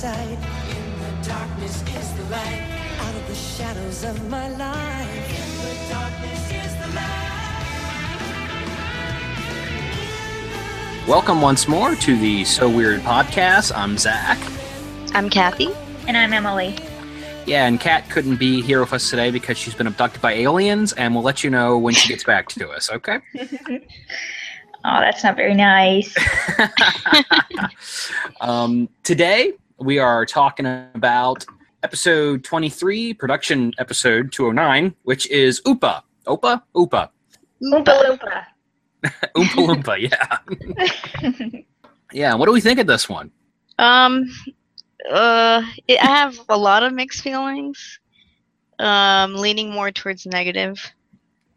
sight. In the darkness is the light. Out of the shadows of my life. In the darkness is the light. Welcome once more to the So Weird podcast. I'm Zach. I'm Kathy. And I'm Emily. Yeah, and Kat couldn't be here with us today because she's been abducted by aliens, and we'll let you know when she gets back to us, okay? Oh, that's not very nice. um, today, we are talking about episode 23, production episode 209, which is Oopa. Opa? Oopa. Oompa Loompa. Oompa Loompa, yeah. yeah, what do we think of this one? Um, uh, it, I have a lot of mixed feelings. Um, leaning more towards negative.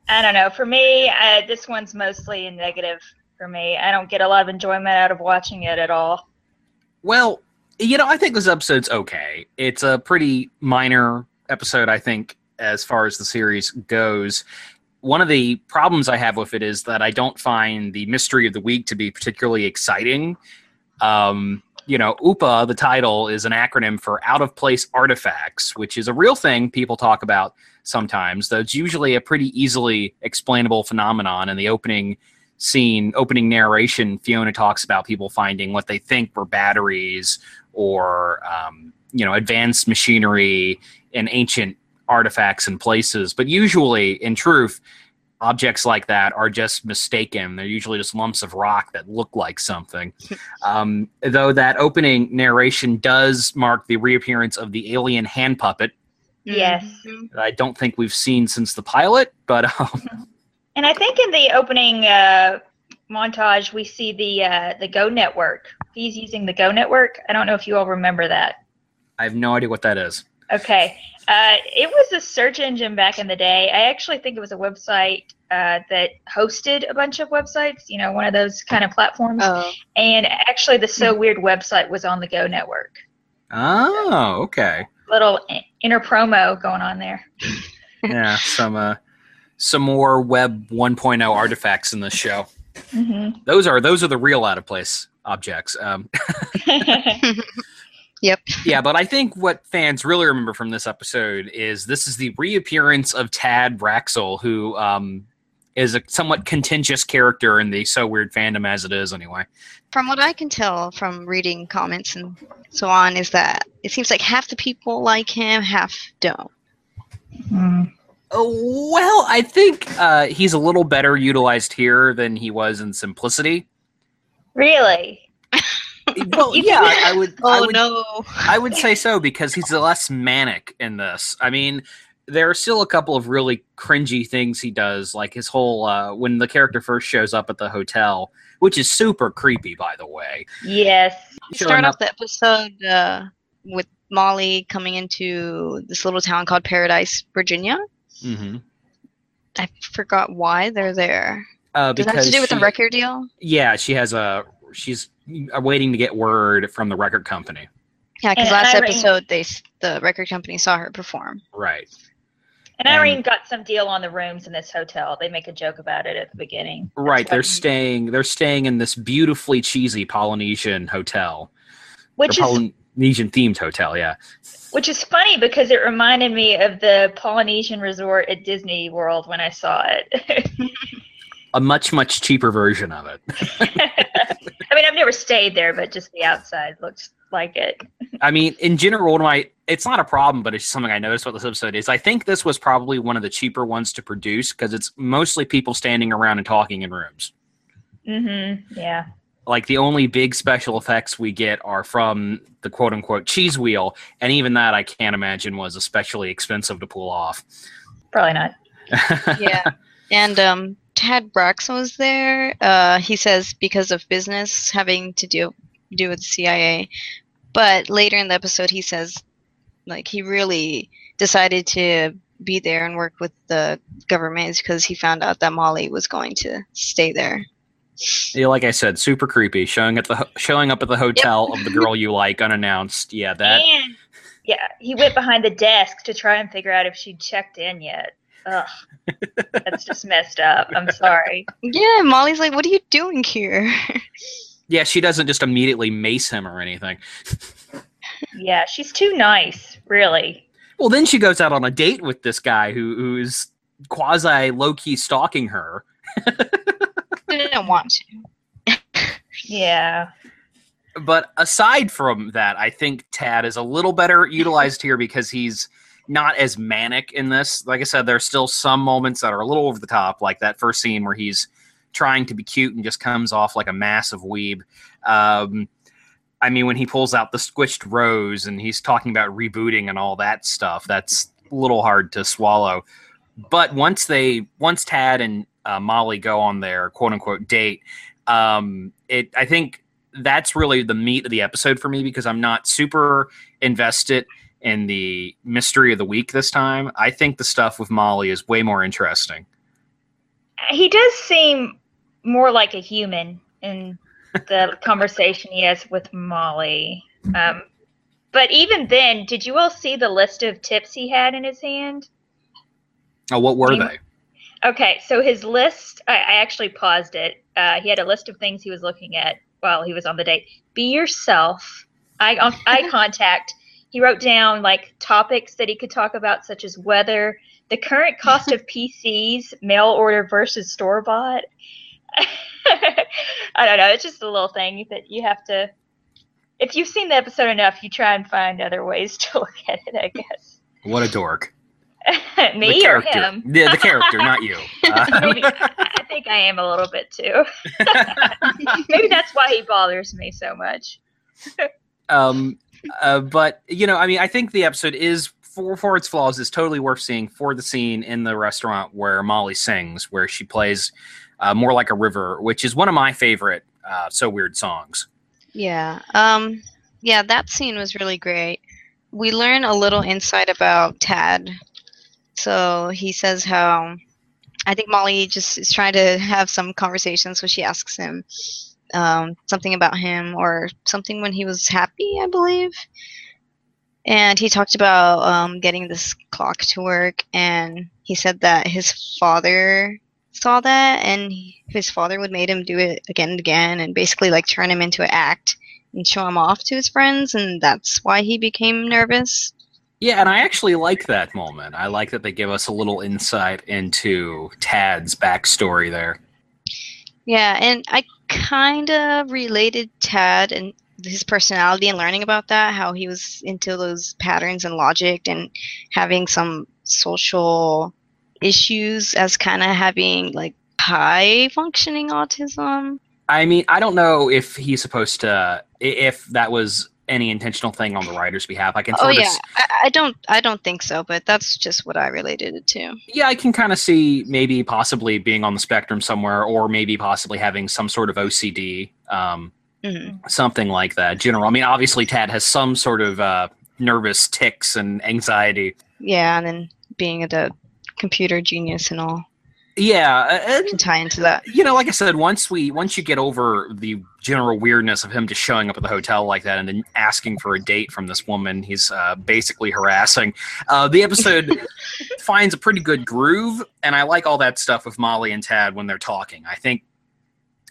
I don't know. For me, uh, this one's mostly a negative for me. I don't get a lot of enjoyment out of watching it at all. Well, you know, I think this episode's okay. It's a pretty minor episode, I think, as far as the series goes. One of the problems I have with it is that I don't find the mystery of the week to be particularly exciting. Um, you know, OOPA, the title, is an acronym for out of place artifacts, which is a real thing people talk about sometimes, though it's usually a pretty easily explainable phenomenon. In the opening scene, opening narration, Fiona talks about people finding what they think were batteries or, um, you know, advanced machinery and ancient artifacts and places. But usually, in truth, objects like that are just mistaken. They're usually just lumps of rock that look like something. Um, though that opening narration does mark the reappearance of the alien hand puppet. Yes. Mhm. that I don't think we've seen since the pilot, but um, And I think in the opening uh, montage, we see the uh, the Go Network. He's using the Go Network. I don't know if you all remember that. I have no idea what that is. Okay. Uh, it was a search engine back in the day. I actually think it was a website uh, that hosted a bunch of websites, you know, one of those kind of platforms. Oh, And actually, the So Weird website was on the Go Network. Oh, okay. Little i- inner promo going on there. Yeah, some uh, some more Web 1.0 artifacts in this show. Mm-hmm. Those are those are the real out of place objects. Um, yep. yeah, but I think what fans really remember from this episode is this is the reappearance of Tad Braxel, who um, is a somewhat contentious character in the So Weird fandom as it is, anyway. From what I can tell from reading comments and so on, is that it seems like half the people like him, half don't. Mm. Oh, well, I think uh, he's a little better utilized here than he was in Simplicity. Really? Well, yeah, I would. I Oh would, no! I would say so because he's less manic in this. I mean, there are still a couple of really cringy things he does, like his whole uh, when the character first shows up at the hotel, which is super creepy, by the way. Yes. Showing Start up- off the episode uh, with Molly coming into this little town called Paradise, Virginia. Mhm. I forgot why they're there. Uh, Does that have to do with the record deal? Yeah, she has a. She's waiting to get word from the record company. Yeah, because last Irene- episode they the record company saw her perform. Right. And And- Irene got some deal on the rooms in this hotel. They make a joke about it at the beginning. That's Right. They're what- staying. They're staying in this beautifully cheesy Polynesian hotel. which or is Polynesian themed hotel. Yeah. which is funny because it reminded me of the Polynesian resort at Disney World when I saw it. A much much cheaper version of it. I mean, I've never stayed there, but just the outside looks like it. I mean, in general, my it's not a problem, but it's something I noticed about this episode is I think this was probably one of the cheaper ones to produce because it's mostly people standing around and talking in rooms. Mm-hmm. Yeah. Like the only big special effects we get are from the quote unquote cheese wheel, and even that I can't imagine was especially expensive to pull off. Probably not. yeah. And um, Tad Braxton was there. Uh, he says because of business having to do do with the CIA. But later in the episode, he says like he really decided to be there and work with the government because he found out that Molly was going to stay there. Yeah, like I said, super creepy. Showing at the showing up at the hotel of the girl you like unannounced. Yeah, that. and yeah, he went behind the desk to try and figure out if she'd checked in yet. Ugh, that's just messed up. I'm sorry. Yeah, Molly's like, "What are you doing here?" Yeah, she doesn't just immediately mace him or anything. Yeah, she's too nice, really. Well, then she goes out on a date with this guy who who's quasi low key stalking her. I didn't want to. Yeah. But aside from that, I think Tad is a little better utilized here because he's not as manic in this. Like I said, there's still some moments that are a little over the top, like that first scene where he's trying to be cute and just comes off like a massive weeb. Um, I mean, when he pulls out the squished rose and he's talking about rebooting and all that stuff, that's a little hard to swallow. But once they, once Tad and uh, Molly go on their quote unquote date, um, it, I think that's really the meat of the episode for me because I'm not super invested in the mystery of the week this time. I think the stuff with Molly is way more interesting. He does seem more like a human in the conversation he has with Molly. Um, but even then, did you all see the list of tips he had in his hand? Oh, what were He- they? Okay, so his list, I, I actually paused it. Uh, he had a list of things he was looking at while he was on the date. Be yourself, eye, eye contact. He wrote down like topics that he could talk about, such as weather, the current cost of PCs, mail order versus store bought. I don't know. It's just a little thing that you have to. If you've seen the episode enough, you try and find other ways to look at it. I guess What a dork. me the or character. him. The, the character, not you. Uh, Maybe I think I am a little bit too. Maybe that's why he bothers me so much. um, uh, but you know, I mean, I think the episode is for for its flaws is totally worth seeing for the scene in the restaurant where Molly sings, where she plays uh, more like a river, which is one of my favorite uh, so weird songs. Yeah. Um yeah, that scene was really great. We learn a little insight about Tad. So he says how I think Molly just is trying to have some conversation, so she asks him um, something about him or something when he was happy, I believe. And he talked about um, getting this clock to work, and he said that his father saw that, and he, his father would make him do it again and again, and basically like turn him into an act and show him off to his friends, and that's why he became nervous. Yeah, and I actually like that moment. I like that they give us a little insight into Tad's backstory there. Yeah, and I kind of related Tad and his personality and learning about that, how he was into those patterns and logic and having some social issues as kind of having like high functioning autism. I mean, I don't know if he's supposed to, if that was any intentional thing on the writer's behalf. I can Oh yeah, I, I don't, I don't think so, but that's just what I related it to. yeah, I can kind of see maybe possibly being on the spectrum somewhere, or maybe possibly having some sort of OCD, um, hmm something like that. General. I mean, obviously, Tad has some sort of uh, nervous tics and anxiety. Yeah, and then being the computer genius and all Yeah, and can tie into that. you know, like I said, once we once you get over the general weirdness of him just showing up at the hotel like that and then asking for a date from this woman, he's uh, basically harassing. Uh, the episode finds a pretty good groove, and I like all that stuff with Molly and Tad when they're talking. I think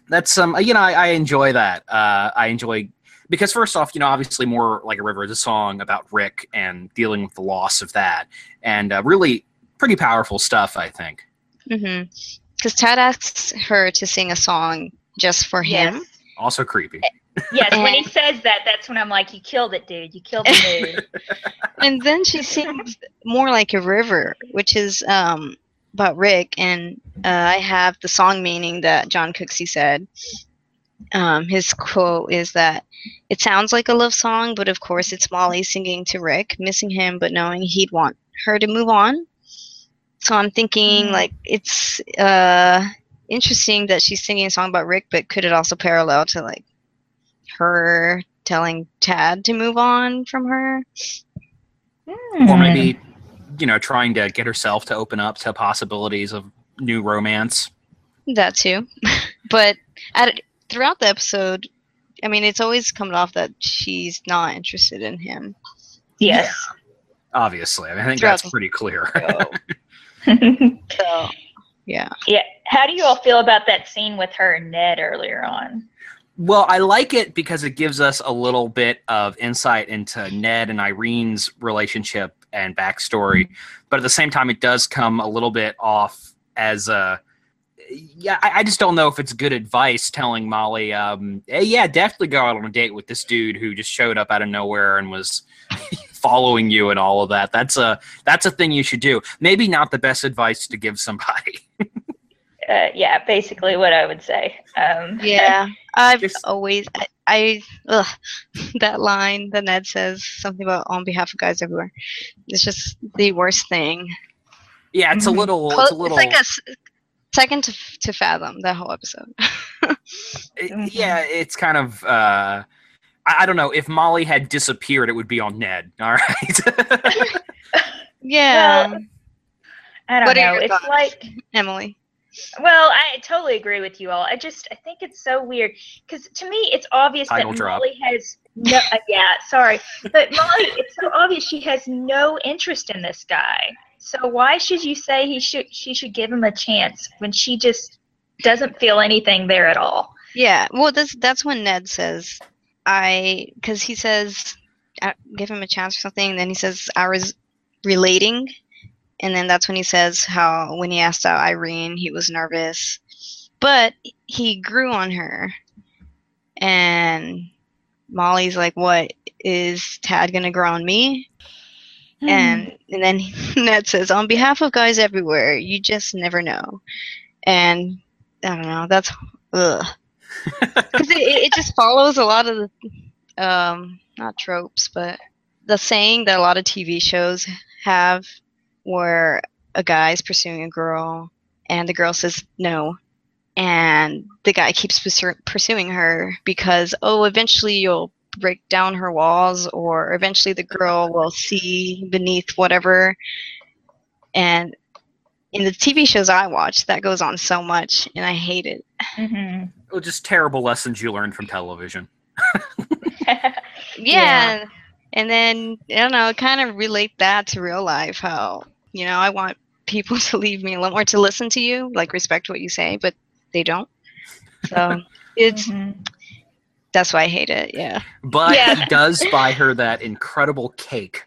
that's um you know, I, I enjoy that. Uh, I enjoy because first off, you know, obviously more like a river is a song about Rick and dealing with the loss of that, and uh, really pretty powerful stuff. I think. Mm-hmm. Because Tad asks her to sing a song just for him. Yes. Also creepy. Yes, when he says that, that's when I'm like, you killed it, dude. You killed the mood. and then she sings more like a river, which is um, about Rick. And uh, I have the song meaning that Jon Cooksey said. Um, his quote is that it sounds like a love song, but of course it's Molly singing to Rick, missing him, but knowing he'd want her to move on. So I'm thinking Mm. like it's uh, interesting that she's singing a song about Rick, but could it also parallel to like her telling Tad to move on from her? or Hmm. maybe you know trying to get herself to open up to possibilities of new romance That too. but at, throughout the episode, I mean, it's always coming off that she's not interested in him. Yes. obviously i, mean, I think Throughout that's pretty clear So, yeah. yeah. How do you all feel about that scene with her and Ned earlier on? Well, I like it because it gives us a little bit of insight into Ned and Irene's relationship and backstory, but at the same time, it does come a little bit off as a. Yeah, I, I just don't know if it's good advice telling Molly, um, hey, yeah, definitely go out on a date with this dude who just showed up out of nowhere and was following you and all of that. That's a that's a thing you should do. Maybe not the best advice to give somebody. Uh, yeah, basically what I would say. Um, Yeah, I've Just- always I, I ugh, that line that Ned says something about on behalf of guys everywhere. It's just the worst thing. yeah, it's a Mhm. little. Clo- It's a little. like a s- second to to fathom that whole episode. It- yeah, it's kind of. Uh, I, I don't know. If Molly had disappeared, it would be on Ned. All right. yeah, Well, I don't What know. It's thoughts? like Emily. Well, I totally agree with you all. I just I think it's so weird because to me it's obvious Title that drop. Molly has no. uh, yeah, sorry, but Molly, it's so obvious she has no interest in this guy. So why should you say he should she should give him a chance when she just doesn't feel anything there at all? Yeah, well, that's that's when Ned says, "I," because he says, uh, "Give him a chance" or something. And then he says, "I was relating," and then that's when he says how when he asked out Irene, he was nervous, but he grew on her, and Molly's like, "What is Tad gonna grow on me?" Hmm. And and then Ned says, "On behalf of guys everywhere, you just never know." And I don't know. That's ugh because it, it just follows a lot of the um not tropes but the saying that a lot of tv shows have where a guy is pursuing a girl and the girl says no and the guy keeps pursu- pursuing her because oh eventually you'll break down her walls or eventually the girl will see beneath whatever and in the tv shows i watch that goes on so much and i hate it Mhm. Well, just terrible lessons you learn from television. yeah. Yeah. And then I don't know, kind of relate that to real life. How you know I want people to leave me alone or to listen to you, like respect what you say, but they don't. So it's Mhm. that's why I hate it. Yeah. But Yeah. he does buy her that incredible cake.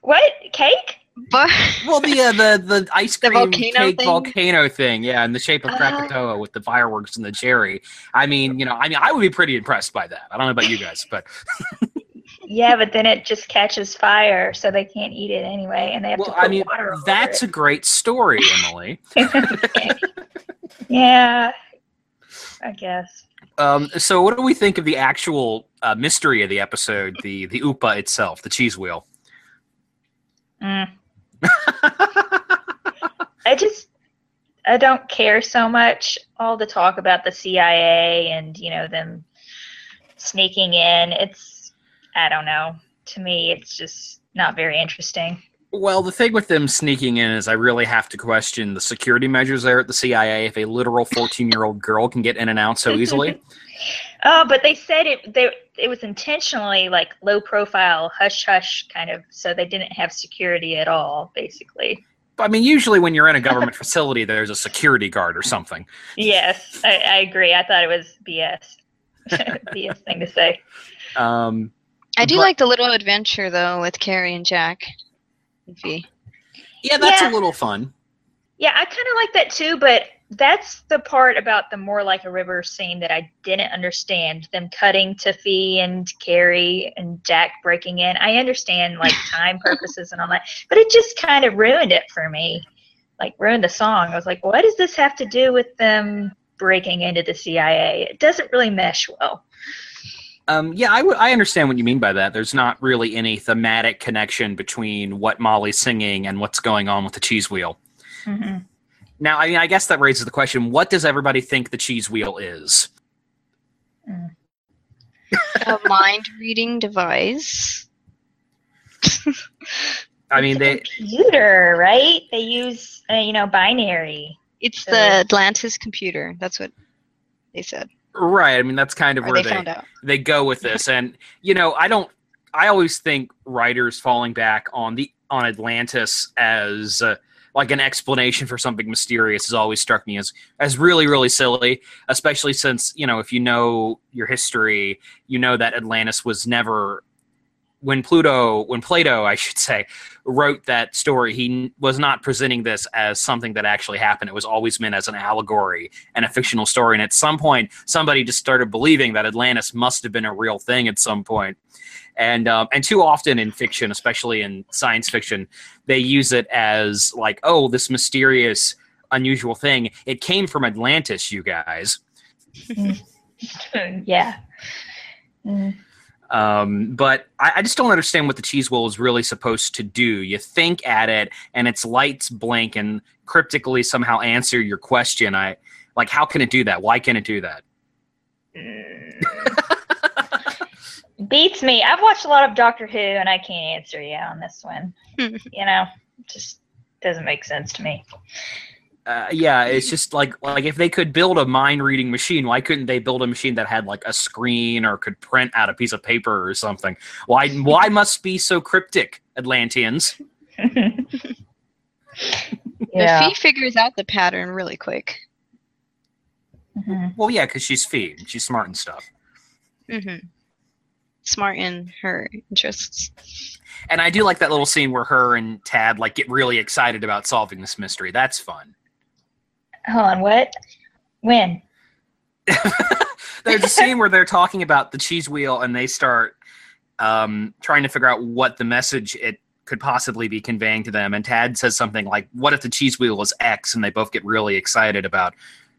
What cake? But Well, the uh, the the ice The cream volcano cake thing? volcano thing, yeah, in the shape of Uh. Krakatoa with the fireworks and the cherry. I mean, you know, I mean, I would be pretty impressed by that. I don't know about you guys, but Yeah, but then it just catches fire, so they can't eat it anyway, and they have well, to put I mean, water over that's a great story, Emily. yeah, I guess. Um, so, what do we think of the actual uh, mystery of the episode, the the Oopa itself, the cheese wheel? Mm. I just I don't care so much. All the talk about the CIA and you know them sneaking in. It's I don't know. To me, it's just not very interesting. Well, the thing with them sneaking in is I really have to question the security measures there at the CIA. If a literal 14 year old girl can get in and out so easily, Oh, but they said it. They it was intentionally like low profile, hush hush kind of, so they didn't have security at all, basically. I mean, usually when you're in a government facility, there's a security guard or something. Yes, I, I agree. I thought it was BS. BS thing to say. Um, I do But- like the little adventure though with Carey and Jack. and Fi. yeah, that's Yeah. a little fun. Yeah, I kind of like that too, but that's the part about the more like a river scene that I didn't understand. Them cutting to Fi and Carey and Jack breaking in. I understand like time purposes and all that, but it just kind of ruined it for me. Like ruined the song. I was like, what does this have to do with them breaking into the CIA? It doesn't really mesh well. Um, yeah, I would- I understand what you mean by that. There's not really any thematic connection between what Molly's singing and what's going on with the cheese wheel. hmm Now, I mean, I guess that raises the question: What does everybody think the cheese wheel is? A mind reading device. I mean, It's they computer, right? They use uh, you know binary. It's So- the Atlantis computer. That's what they said. right. I mean, that's kind of Or where they they found out. they go with this and you know i don't i always think writers falling back on the on atlantis as uh, like an explanation for something mysterious has always struck me as as really really silly especially since you know if you know your history you know that atlantis was never when pluto when plato i should say wrote that story he was not presenting this as something that actually happened it was always meant as an allegory and a fictional story and at some point somebody just started believing that atlantis must have been a real thing at some point and um, and too often in fiction, especially in science fiction, they use it as like, oh, this mysterious, unusual thing. It came from Atlantis, you guys. yeah. Mm. Um, but I, I, just don't understand what the cheese wheel is really supposed to do. You think at it, and its lights blink and cryptically somehow answer your question. I like, how can it do that? Why can it do that? Mm. beats me. I've watched a lot of Doctor Who, and I can't answer you on this one. you know, just doesn't make sense to me. Uh, yeah, it's just like like if they could build a mind reading machine, why couldn't they build a machine that had like a screen or could print out a piece of paper or something? Why why must be so cryptic, Atlanteans? yeah. Fi figures out the pattern really quick. Mm-hmm. Well, yeah, because she's Fi. She's smart and stuff. Mm-hmm smart in her interests. And I do like that little scene where her and Tad like get really excited about solving this mystery. That's fun. Hold on, what? When? There's a scene where they're talking about the cheese wheel and they start um, trying to figure out what the message it could possibly be conveying to them. And Tad says something like, What if the cheese wheel is X? And they both get really excited about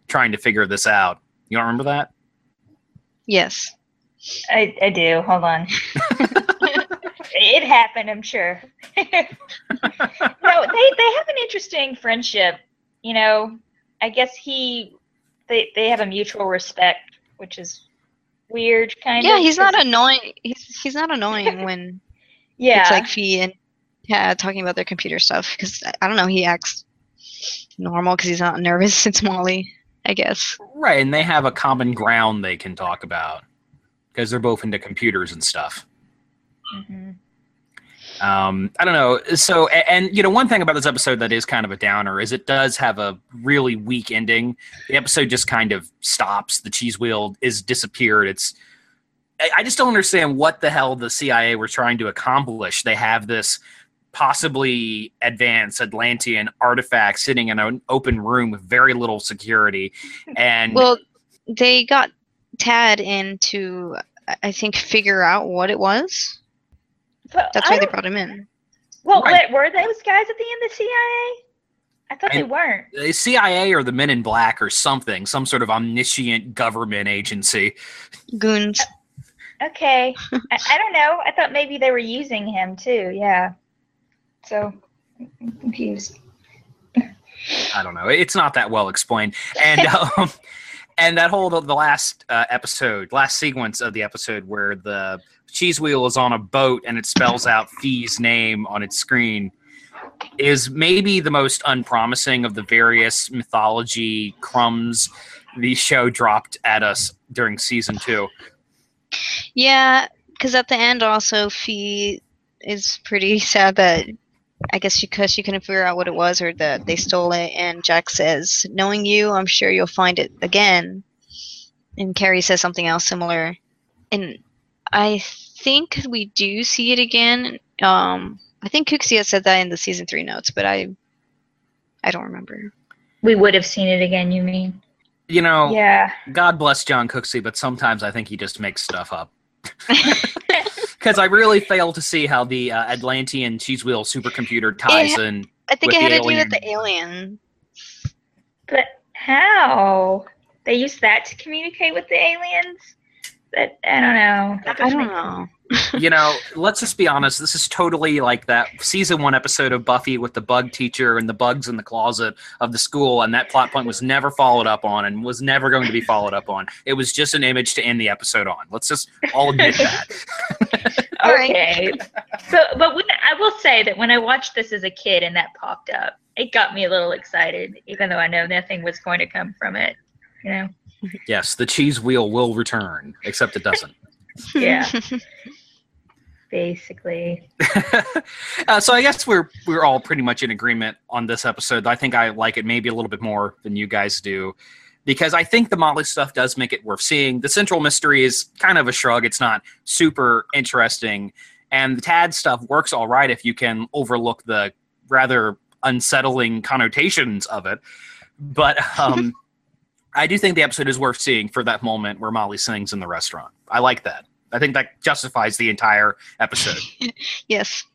trying to figure this out. You don't remember that? Yes. I, I do. Hold on. it happened, I'm sure. no, they, they have an interesting friendship. You know, I guess he they they have a mutual respect, which is weird kind yeah, of. Yeah, he's not annoying. He's he's not annoying when yeah. it's like Fi and yeah, talking about their computer stuff because I don't know, he acts normal because he's not nervous. It's Molly, I guess. Right, and they have a common ground they can talk about because they're both into computers and stuff. Mm-hmm. Um, I don't know. So, and, and, you know, one thing about this episode that is kind of a downer is it does have a really weak ending. The episode just kind of stops. The cheese wheel is disappeared. It's I just don't understand what the hell the CIA were trying to accomplish. They have this possibly advanced Atlantean artifact sitting in an open room with very little security, and well, they got Tad in to I think, figure out what it was. But That's why they brought him in. Well, right. were those guys at the end the CIA? I thought I, they weren't. The CIA or the Men in Black or something, some sort of omniscient government agency. Goons. Okay. I, I, don't know. I thought maybe they were using him too. Yeah. So I'm confused. I don't know. It's not that well explained. And um, and that whole the last uh, episode, last sequence of the episode where the cheese wheel is on a boat and it spells out Fi's name on its screen is maybe the most unpromising of the various mythology crumbs the show dropped at us during season two. Yeah, because at the end also Fi is pretty sad that I guess because she couldn't figure out what it was or that they stole it. And Jack says, "Knowing you, I'm sure you'll find it again." And Carey says something else similar. And I think we do see it again. Um, I think Cooksey said that in the season three notes, but I, I don't remember. We would have seen it again. You mean? You know, yeah. God bless Jon Cooksey, but sometimes I think he just makes stuff up. because I really fail to see how the uh, Atlantean cheese wheel supercomputer ties it, in. I think it had to do with the alien. But how? They use that to communicate with the aliens? That I don't know. I don't know. you know, let's just be honest. This is totally like that season one episode of Buffy with the bug teacher and the bugs in the closet of the school, and that plot point was never followed up on and was never going to be followed up on. It was just an image to end the episode on. Let's just all admit that. okay. so, but when, I will say that when I watched this as a kid and that popped up, it got me a little excited, even though I know nothing was going to come from it. You know. Yes, the cheese wheel will return, except it doesn't. yeah. basically. uh, so I guess we're we're all pretty much in agreement on this episode. I think I like it maybe a little bit more than you guys do. Because I think the Molly stuff does make it worth seeing. The central mystery is kind of a shrug. It's not super interesting. And the Tad stuff works all right if you can overlook the rather unsettling connotations of it. But um, I do think the episode is worth seeing for that moment where Molly sings in the restaurant. I like that. I think that justifies the entire episode. yes,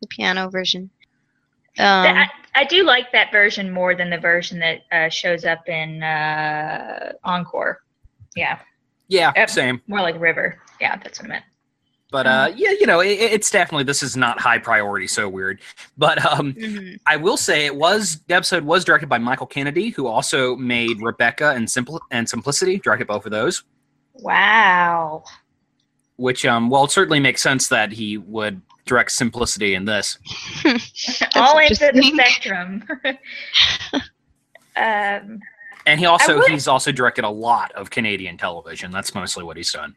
the piano version. That- Um, I, I do like that version more than the version that uh, shows up in uh, Encore. Yeah, Yeah, Yep. same. more like River. Yeah, that's what I meant. But uh, yeah, you know, it, it's definitely this is not high priority. So weird. But um, mhm. I will say it was the episode was directed by Michael Kennedy, who also made Rebecca and Simple and Simplicity. Directed both of those, Wow. which um, well, it certainly makes sense that he would direct Simplicity in this. All ends of the spectrum. um, And he also would- he's also directed a lot of Canadian television. That's mostly what he's done.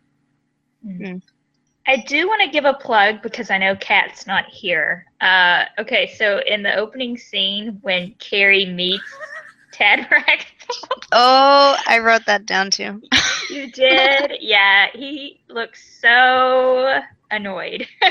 I do want to give a plug because I know Kat's not here. Uh, okay, so in the opening scene when Carey meets Ted Rack, Oh, I wrote that down too. you did, yeah, he looks so annoyed,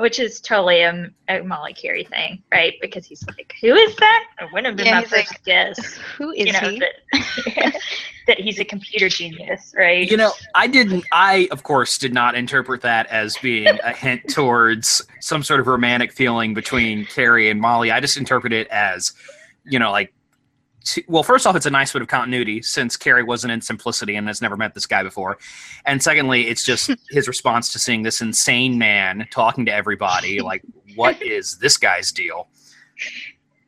which is totally a, a Molly Carey thing, right? Because he's like, "Who is that?" It wouldn't have been Yeah, my first like, guess. Who is you know he? that that he's a computer genius, right? You know, I didn't. I of course did not interpret that as being a hint towards some sort of romantic feeling between Carey and Molly. I just interpret it as, you know, like. T- Well, first off, it's a nice bit of continuity since Carey wasn't in Simplicity and has never met this guy before. And secondly, it's just his response to seeing this insane man talking to everybody. Like, what is this guy's deal?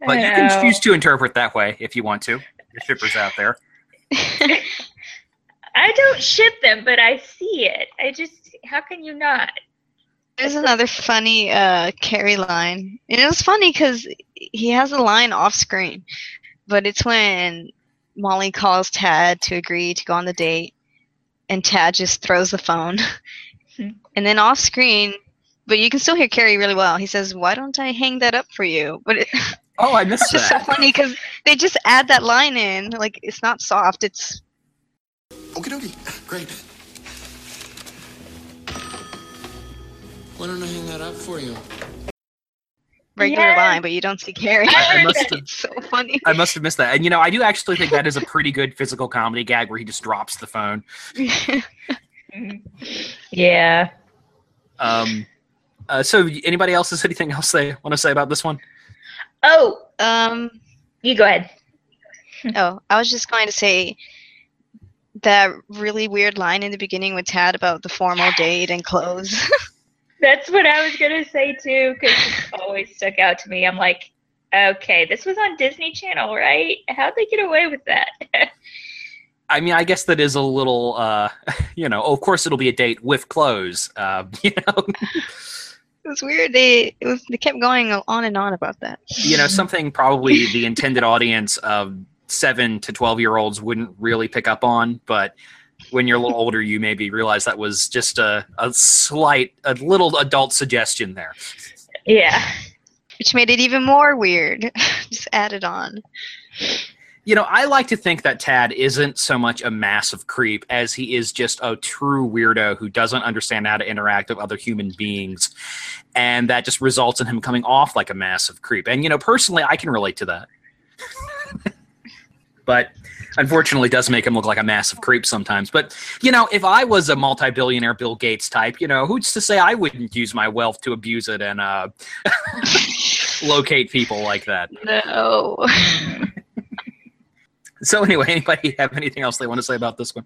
But you can choose to interpret that way if you want to. The shippers out there. I don't ship them, but I see it. I just, how can you not? There's another funny uh, Carey line, and it was funny because he has a line off screen, but it's when Molly calls Tad to agree to go on the date, and Tad just throws the phone, Hmm. and then off screen, but you can still hear Carey really well. He says, "Why don't I hang that up for you?" But it, Oh, I missed it's just so funny because they just add that line in. Like it's not soft; it's Okie dokie. Great. Why don't I hang that up for you? Regular Yeah. line, but you don't see Carey. I I must have it's so funny. I must have missed that. And you know, I do actually think that is a pretty good physical comedy gag where he just drops the phone. Yeah. Um, uh, so, anybody else has anything else they want to say about this one? Oh, um. you go ahead. Oh, I was just going to say that really weird line in the beginning with Tad about the formal date and clothes. That's what I was gonna say too, because it always stuck out to me. I'm like, okay, this was on Disney Channel, right? How'd they get away with that? I mean, I guess that is a little, uh, you know, of course it'll be a date with clothes. Uh, you know, it was weird. They it was they kept going on and on about that. you know, something probably the intended audience of seven to twelve year olds wouldn't really pick up on, but when you're a little older, you maybe realize that was just a, a slight, a little adult suggestion there. yeah. Which made it even more weird. just added on. You know, I like to think that Tad isn't so much a massive creep as he is just a true weirdo who doesn't understand how to interact with other human beings. And that just results in him coming off like a massive creep. And, you know, personally, I can relate to that. but unfortunately, it does make him look like a massive creep sometimes. But, you know, if I was a multi billionaire Bill Gates type, you know, who's to say I wouldn't use my wealth to abuse it and uh, locate people like that? No. So, anyway, anybody have anything else they want to say about this one?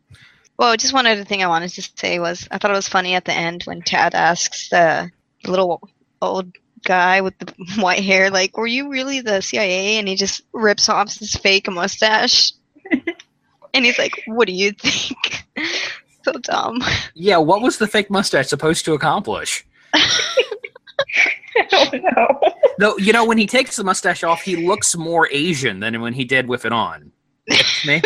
Well, just one other thing I wanted to say was I thought it was funny at the end when Tad asks the little old guy with the white hair, like, "Were you really the CIA?" And he just rips off his fake mustache, and he's like, "What do you think?" so dumb. Yeah, what was the fake mustache supposed to accomplish? I don't know. Though, you know, when he takes the mustache off, he looks more Asian than when he did with it on. Me?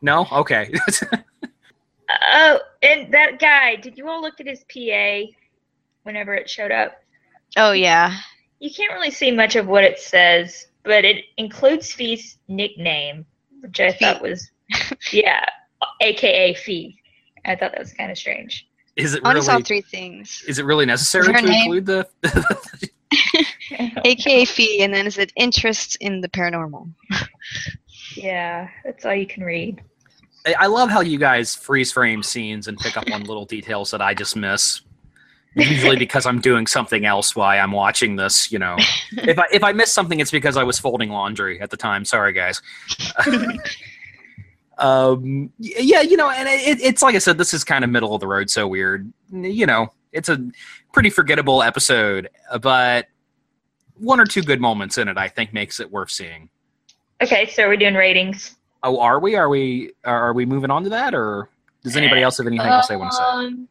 no? Okay. Oh, and that guy, did you all look at his PA whenever it showed up? Oh yeah. You can't really see much of what it says, but it includes Fi's nickname, which I Fi. thought was, yeah, AKA Fi. I thought that was kind of strange. Is it I only saw really? three things. Is it really necessary to name? include the? AKA Fi, and then is it interest in the paranormal? yeah, that's all you can read. I- I love how you guys freeze frame scenes and pick up on little details that I just miss. Usually because I'm doing something else while I'm watching this. You know, if I if I miss something, it's because I was folding laundry at the time. Sorry, guys. um, yeah, you know, and it, it's like I said, this is kind of middle of the road, so weird. You know, it's a pretty forgettable episode, uh, but one or two good moments in it, I think, makes it worth seeing. Okay, so we're doing ratings. Oh, are we? Are we? Are are we moving on to that, or does anybody else have anything else they want to say?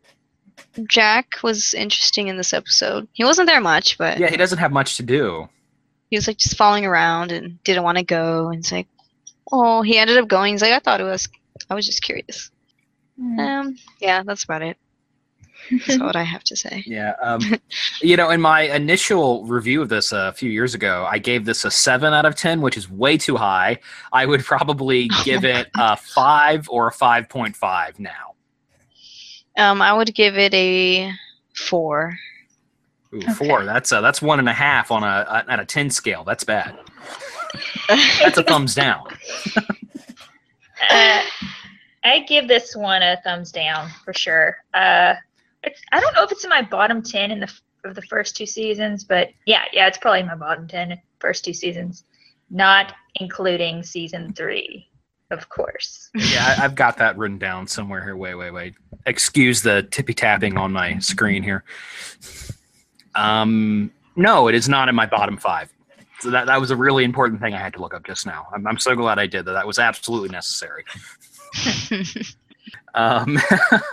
Jack was interesting in this episode. He wasn't there much, but Yeah, he doesn't have much to do. he was like just falling around and didn't want to go. And it's like, oh, he ended up going. He's like, I thought it was. I was just curious. Um, yeah, that's about it. That's what I have to say. Yeah. Um, you know, in my initial review of this uh, a few years ago, I gave this a seven out of ten, which is way too high. I would probably give it a five or a five point five now. Um, I would give it a four. Ooh, Okay. Four. That's a, that's one and a half on a at a ten scale. That's bad. That's a thumbs down. Uh, I give this one a thumbs down for sure. Uh, it's, I don't know if it's in my bottom ten in the f- of the first two seasons, but yeah, yeah, it's probably my bottom ten first two seasons, not including season three, of course. Yeah, I, I've got that written down somewhere here. Wait, wait, wait. Excuse the tippy tapping on my screen here. Um, no, it is not in my bottom five. So that, that was a really important thing I had to look up just now. I'm, I'm so glad I did that. That was absolutely necessary. Um,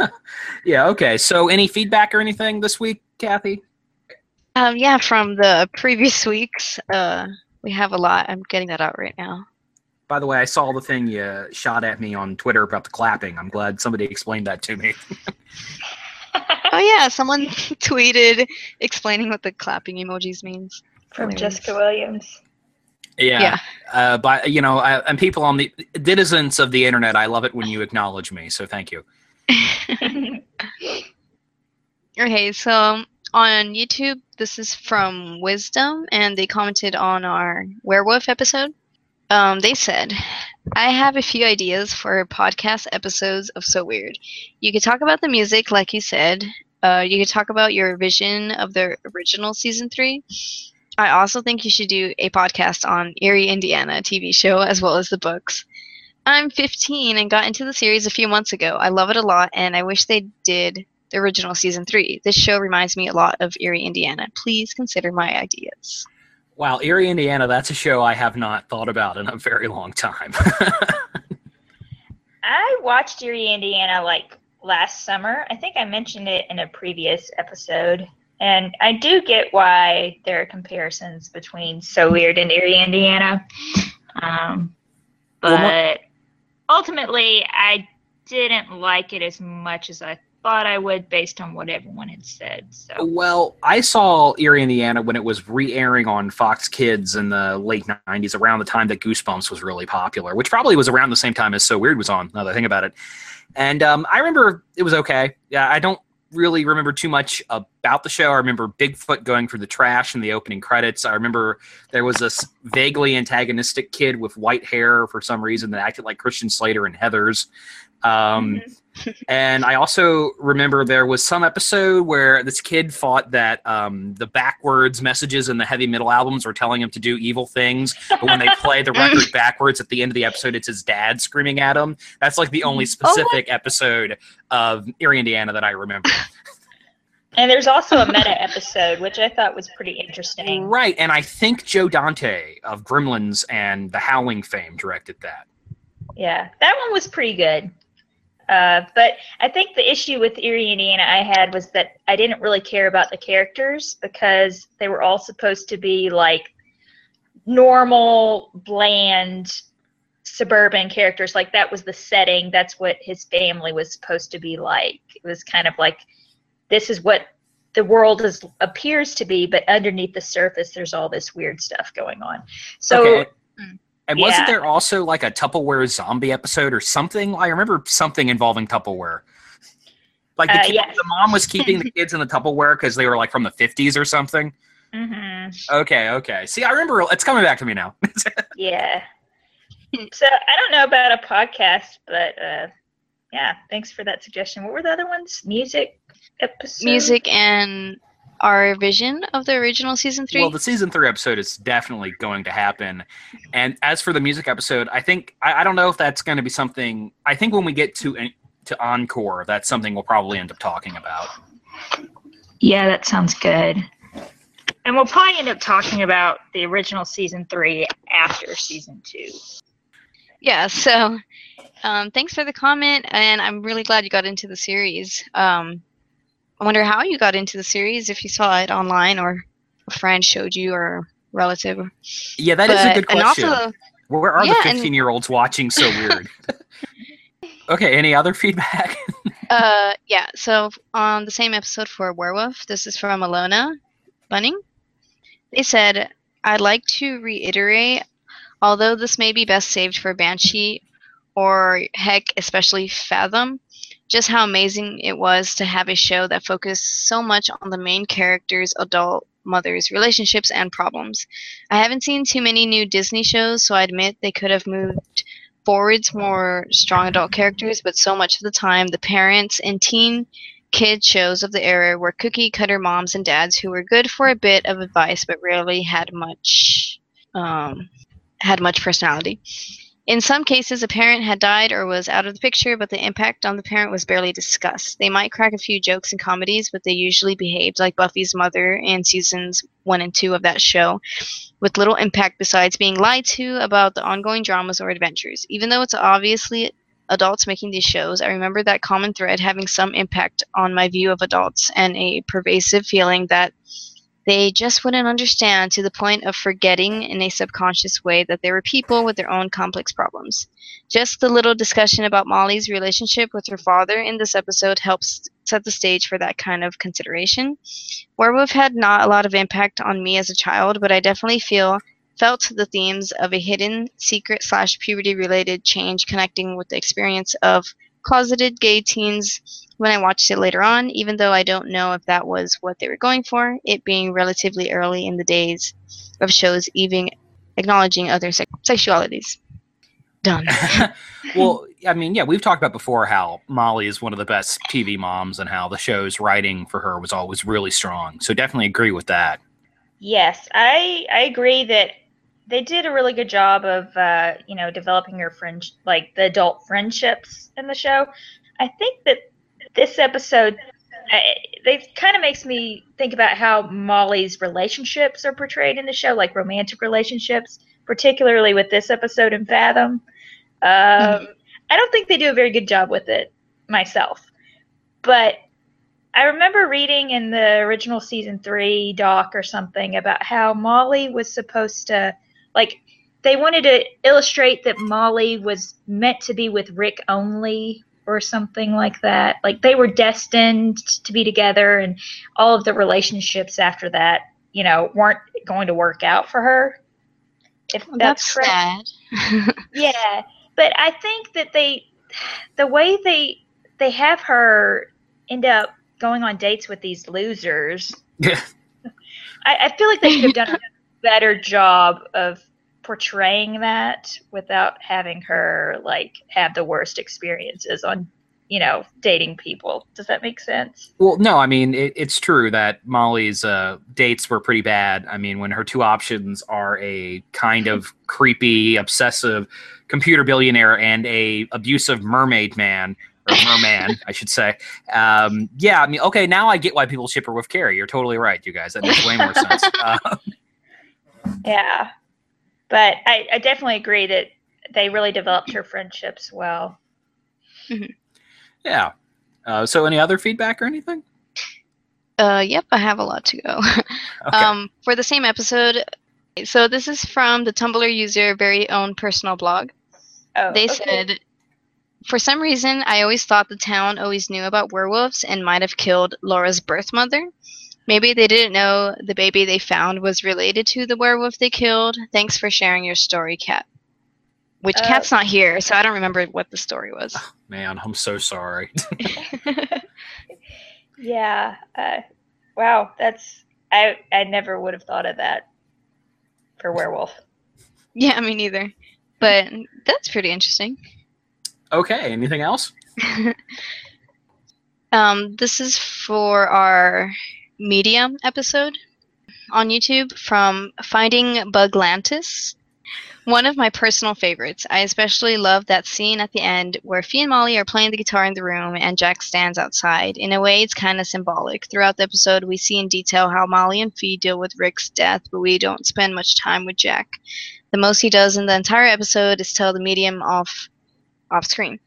yeah, okay. So, any feedback or anything this week, Kathy? um, yeah, from the previous weeks, uh, we have a lot. I'm getting that out right now. By the way, I saw the thing you shot at me on Twitter about the clapping. I'm glad somebody explained that to me. Oh yeah, someone tweeted explaining what the clapping emojis means. From Hilarious. Jessica Williams. Yeah. Yeah. Uh, but you know, I, and people on the denizens of the internet, I love it when you acknowledge me. So thank you. Okay, so um, on YouTube, this is from Wisdom, and they commented on our werewolf episode. Um, they said, I have a few ideas for podcast episodes of So Weird. You could talk about the music, like you said. Uh, you could talk about your vision of the original season three. I also think you should do a podcast on Erie, Indiana TV show, as well as the books. I'm 15 and got into the series a few months ago. I love it a lot, and I wish they did the original season three. This show reminds me a lot of Erie, Indiana. Please consider my ideas. Wow, Erie, Indiana, that's a show I have not thought about in a very long time. I watched Erie, Indiana like last summer. I think I mentioned it in a previous episode. And I do get why there are comparisons between So Weird and Erie, Indiana. Um, but ultimately, I didn't like it as much as I thought I would based on what everyone had said. So well, I saw Erie, Indiana when it was re airing on Fox Kids in the late 90s, around the time that Goosebumps was really popular, which probably was around the same time as So Weird was on, now that I think about it. And um, I remember it was okay. Yeah, I don't really remember too much about the show. I remember Bigfoot going through the trash in the opening credits. I remember there was this vaguely antagonistic kid with white hair for some reason that acted like Christian Slater and Heathers. Um, and I also remember there was some episode where this kid thought that um, the backwards messages in the heavy metal albums were telling him to do evil things, but when they play the record backwards at the end of the episode, it's his dad screaming at him. That's like the only specific episode of Erie, Indiana that I remember. and there's also a meta episode, which I thought was pretty interesting. right, and I think Joe Dante of Gremlins and The Howling fame directed that. Yeah, that one was pretty good. Uh, but I think the issue with Erie, Indiana, I had was that I didn't really care about the characters because they were all supposed to be like normal, bland suburban characters. Like that was the setting. That's what his family was supposed to be like. It was kind of like this is what the world is appears to be, but underneath the surface, there's all this weird stuff going on. So. Okay. And wasn't Yeah. there also like a Tupperware zombie episode or something? I remember something involving Tupperware. Like the, Uh, kid- yes. the mom was keeping the kids in the Tupperware because they were like from the 50s or something. mhm. Okay, okay. See, I remember it's coming back to me now. Yeah. so I don't know about a podcast, but uh, yeah, thanks for that suggestion. What were the other ones? Music episode. Music and our vision of the original season three. Well, the season three episode is definitely going to happen. And as for the music episode, I think I, I don't know if that's going to be something. I think when we get to to encore, that's something we'll probably end up talking about. Yeah, that sounds good. And we'll probably end up talking about the original season three after season two. yeah. So, um, thanks for the comment, and I'm really glad you got into the series. Um, I wonder how you got into the series. If you saw it online, or a friend showed you, or a relative. Yeah, that is a But- good and question. also, Where are Yeah, the 15 year olds watching so weird? okay, any other feedback? Uh, yeah. So on the same episode for Werewolf, this is from Alona Bunning. They said, "I'd like to reiterate, although this may be best saved for Banshee, or heck, especially Fathom, just how amazing it was to have a show that focused so much on the main character's adult mother's relationships and problems. I haven't seen too many new Disney shows, so I admit they could have moved." forwards more strong adult characters, but so much of the time, the parents and teen kid shows of the era were cookie cutter moms and dads who were good for a bit of advice, but rarely had much um, had much personality. In some cases, a parent had died or was out of the picture, but the impact on the parent was barely discussed. They might crack a few jokes in comedies, but they usually behaved like Buffy's mother in seasons one and two of that show, with little impact besides being lied to about the ongoing dramas or adventures. Even though it's obviously adults making these shows, I remember that common thread having some impact on my view of adults and a pervasive feeling that they just wouldn't understand to the point of forgetting in a subconscious way that they were people with their own complex problems. Just the little discussion about Molly's relationship with her father in this episode helps set the stage for that kind of consideration. Werewolf had not a lot of impact on me as a child, but I definitely feel felt the themes of a hidden secret slash puberty related change connecting with the experience of closeted gay teens when I watched it later on, even though I don't know if that was what they were going for, it being relatively early in the days of shows even acknowledging other sex- sexualities. Done. well, I mean, yeah, we've talked about before how Molly is one of the best TV moms and how the show's writing for her was always really strong. So definitely agree with that. Yes, I I agree that they did a really good job of uh, you know developing her friend like the adult friendships in the show. I think that this episode I, they kind of makes me think about how Molly's relationships are portrayed in the show, like romantic relationships, particularly with this episode in Fathom. Um, I don't think they do a very good job with it myself, but I remember reading in the original season three doc or something about how Molly was supposed to, like, they wanted to illustrate that Molly was meant to be with Rick only or something like that. Like, they were destined to be together, and all of the relationships after that, you know, weren't going to work out for her. If Well, that's, that's sad. Yeah, but I think that they, the way they they have her end up going on dates with these losers, Yeah. I, I feel like they should have done a better job of portraying that without having her like have the worst experiences on, you know, dating people. Does that make sense? Well, no, I mean it, it's true that Molly's uh, dates were pretty bad. I mean, when her two options are a kind of creepy, obsessive computer billionaire and a abusive mermaid man or merman, I should say. Um, yeah, I mean, okay, now I get why people ship her with Carey. You're totally right, you guys. That makes way more sense. Uh, Yeah, but I, I definitely agree that they really developed her friendships well. yeah. Uh, so, any other feedback or anything? Uh, yep, I have a lot to go. Okay. Um, for the same episode, so this is from the Tumblr user very own personal blog. Oh, They okay. said, for some reason, I always thought the town always knew about werewolves and might have killed Laura's birth mother. Maybe they didn't know the baby they found was related to the werewolf they killed. Thanks for sharing your story, Kat. Which Uh, Kat's not here, so I don't remember what the story was. Man, I'm so sorry. Yeah. Uh, wow. That's I. I never would have thought of that for werewolf. yeah, me neither. But that's pretty interesting. okay, anything else? Um, this is for our medium episode on YouTube from Finding Buglantis. One of my personal favorites. I especially love that scene at the end where Fi and Molly are playing the guitar in the room and Jack stands outside. In a way, it's kind of symbolic. Throughout the episode, we see in detail how Molly and Fi deal with Rick's death, but we don't spend much time with Jack. The most he does in the entire episode is tell the medium off off screen.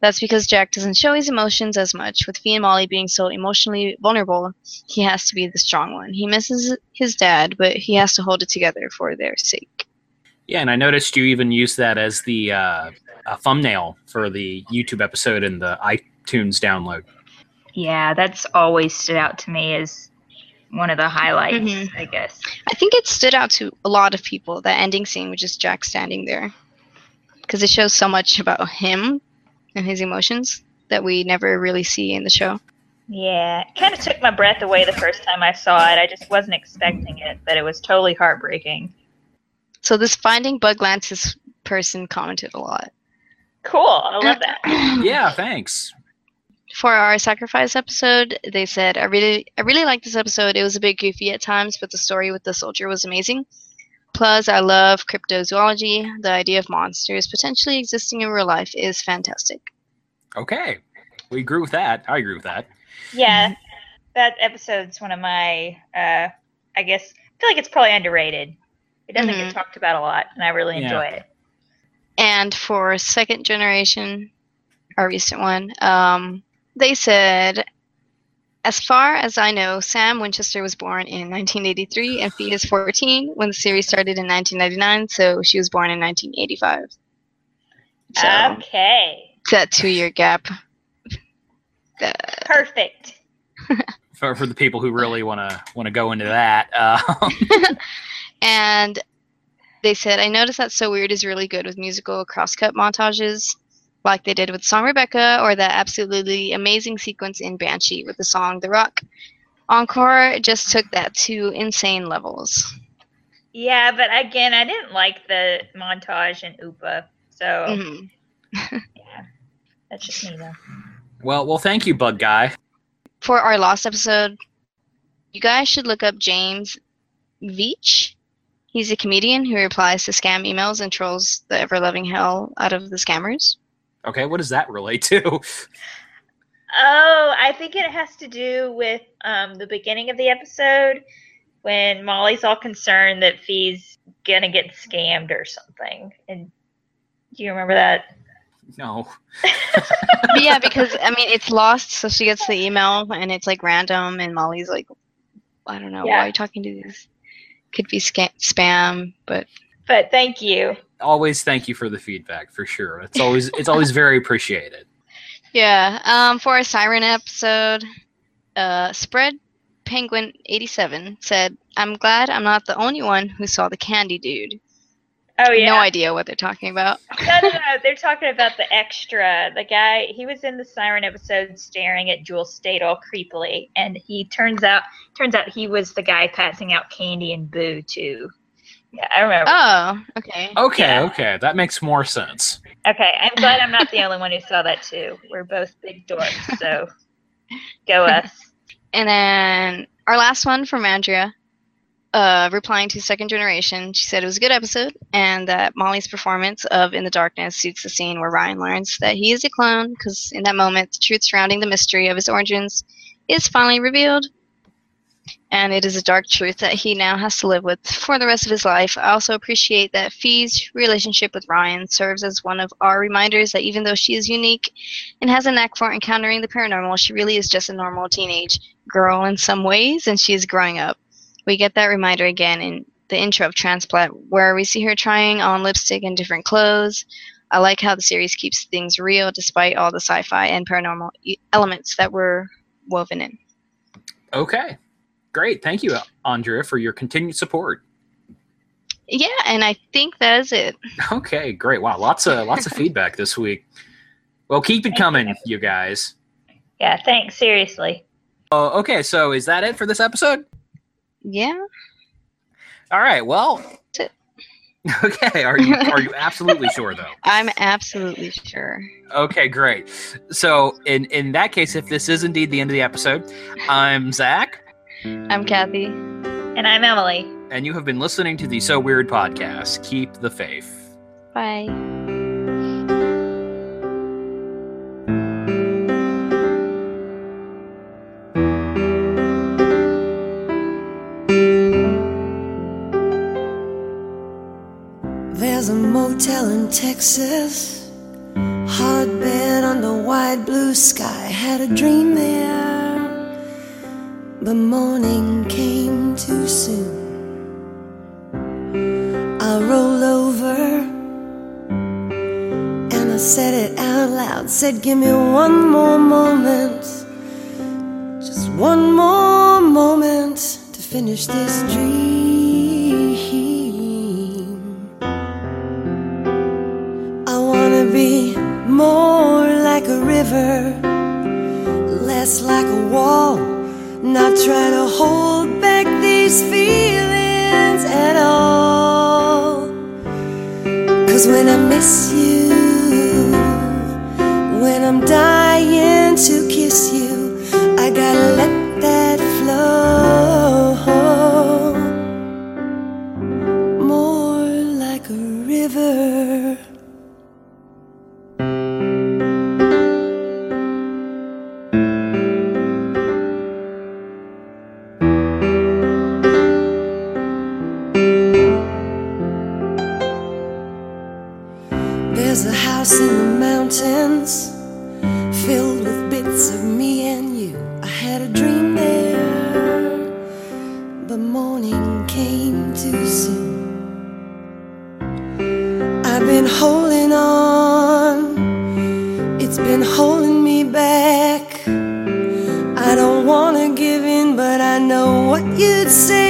That's because Jack doesn't show his emotions as much. With Fi and Molly being so emotionally vulnerable, he has to be the strong one. He misses his dad, but he has to hold it together for their sake. Yeah, and I noticed you even used that as the uh, a thumbnail for the YouTube episode and the iTunes download. Yeah, that's always stood out to me as one of the highlights. Mhm. I guess. I think it stood out to a lot of people, that ending scene with just Jack standing there. Because it shows so much about him and his emotions that we never really see in the show. Yeah, it kind of took my breath away the first time I saw it. I just wasn't expecting it, but it was totally heartbreaking. So this Finding Bug Buglantis person commented a lot. Cool. I love that. Yeah, thanks. for our sacrifice episode, they said, "I really, I really liked this episode. It was a bit goofy at times, but the story with the soldier was amazing. Plus, I love cryptozoology. The idea of monsters potentially existing in real life is fantastic." Okay, we agree with that. I agree with that. Yeah, that episode's one of my. Uh, I guess I feel like it's probably underrated. It doesn't Mhm. get talked about a lot, and I really Yeah. enjoy it. And for second generation, our recent one, um, they said, as far as I know, Sam Winchester was born in 1983 and Fi is 14 when the series started in 1999, so she was born in 1985. So Okay, that two year gap. Uh, perfect. For, for the people who really want to want to go into that, uh, and they said, I noticed that So Weird is really good with musical crosscut montages, like they did with the song Rebecca, or the absolutely amazing sequence in Banshee with the song The Rock. Encore just took that to insane levels. Yeah, but again, I didn't like the montage in Oopa, so Mhm. yeah, that's just me though. well, well, thank you, Bug Guy. For our last episode, you guys should look up James Veitch. He's a comedian who replies to scam emails and trolls the ever loving hell out of the scammers. Okay, what does that relate to? Oh, I think it has to do with um, the beginning of the episode when Molly's all concerned that Fi's gonna get scammed or something. And do you remember that? No. Yeah, because I mean it's lost, so she gets the email and it's like random, and Molly's like, I don't know, why Yeah. are you talking to these? Could be sca- spam, but But thank you. Always thank you for the feedback for sure. It's always it's always very appreciated. yeah. Um, for a siren episode, uh, spread penguin eighty seven said, "I'm glad I'm not the only one who saw the candy dude." Oh yeah. No idea what they're talking about. no, no, no. They're talking about the extra. The guy, he was in the siren episode staring at Jewel State all creepily, and he turns out turns out he was the guy passing out candy and boo too. Yeah, I remember. Oh, okay. Okay, Yeah. okay, that makes more sense. Okay, I'm glad I'm not the only one who saw that too. We're both big dorks, so go us. And then our last one from Andrea, uh, replying to Second Generation, she said it was a good episode and that Molly's performance of In the Darkness suits the scene where Ryan learns that he is a clone because in that moment, the truth surrounding the mystery of his origins is finally revealed. And it is a dark truth that he now has to live with for the rest of his life. I also appreciate that Fi's relationship with Ryan serves as one of our reminders that even though she is unique and has a knack for encountering the paranormal, she really is just a normal teenage girl in some ways, and she is growing up. We get that reminder again in the intro of Transplant, where we see her trying on lipstick and different clothes. I like how the series keeps things real despite all the sci-fi and paranormal elements that were woven in. Okay. Great. Thank you, Andrea, for your continued support. Yeah, and I think that is it. Okay, great. Wow, lots of lots of feedback this week. Well, keep it Thank coming, you. you guys. Yeah, thanks. Seriously. Oh, okay, so is that it for this episode? Yeah. All right. Well, okay. Are you are you absolutely sure though? I'm absolutely sure. Okay, great. So in in that case, if this is indeed the end of the episode, I'm Zach, I'm Kathy. And I'm Emily. and you have been listening to the So Weird podcast. Keep the faith. Bye. There's a motel in Texas, hard bed under wide blue sky. Had a dream there, but morning came too soon. I rolled over and I said it out loud. Said, Give me one more moment, just one more moment to finish this dream. Not try to hold back these feelings at all. Cause when I miss you, when I'm dying say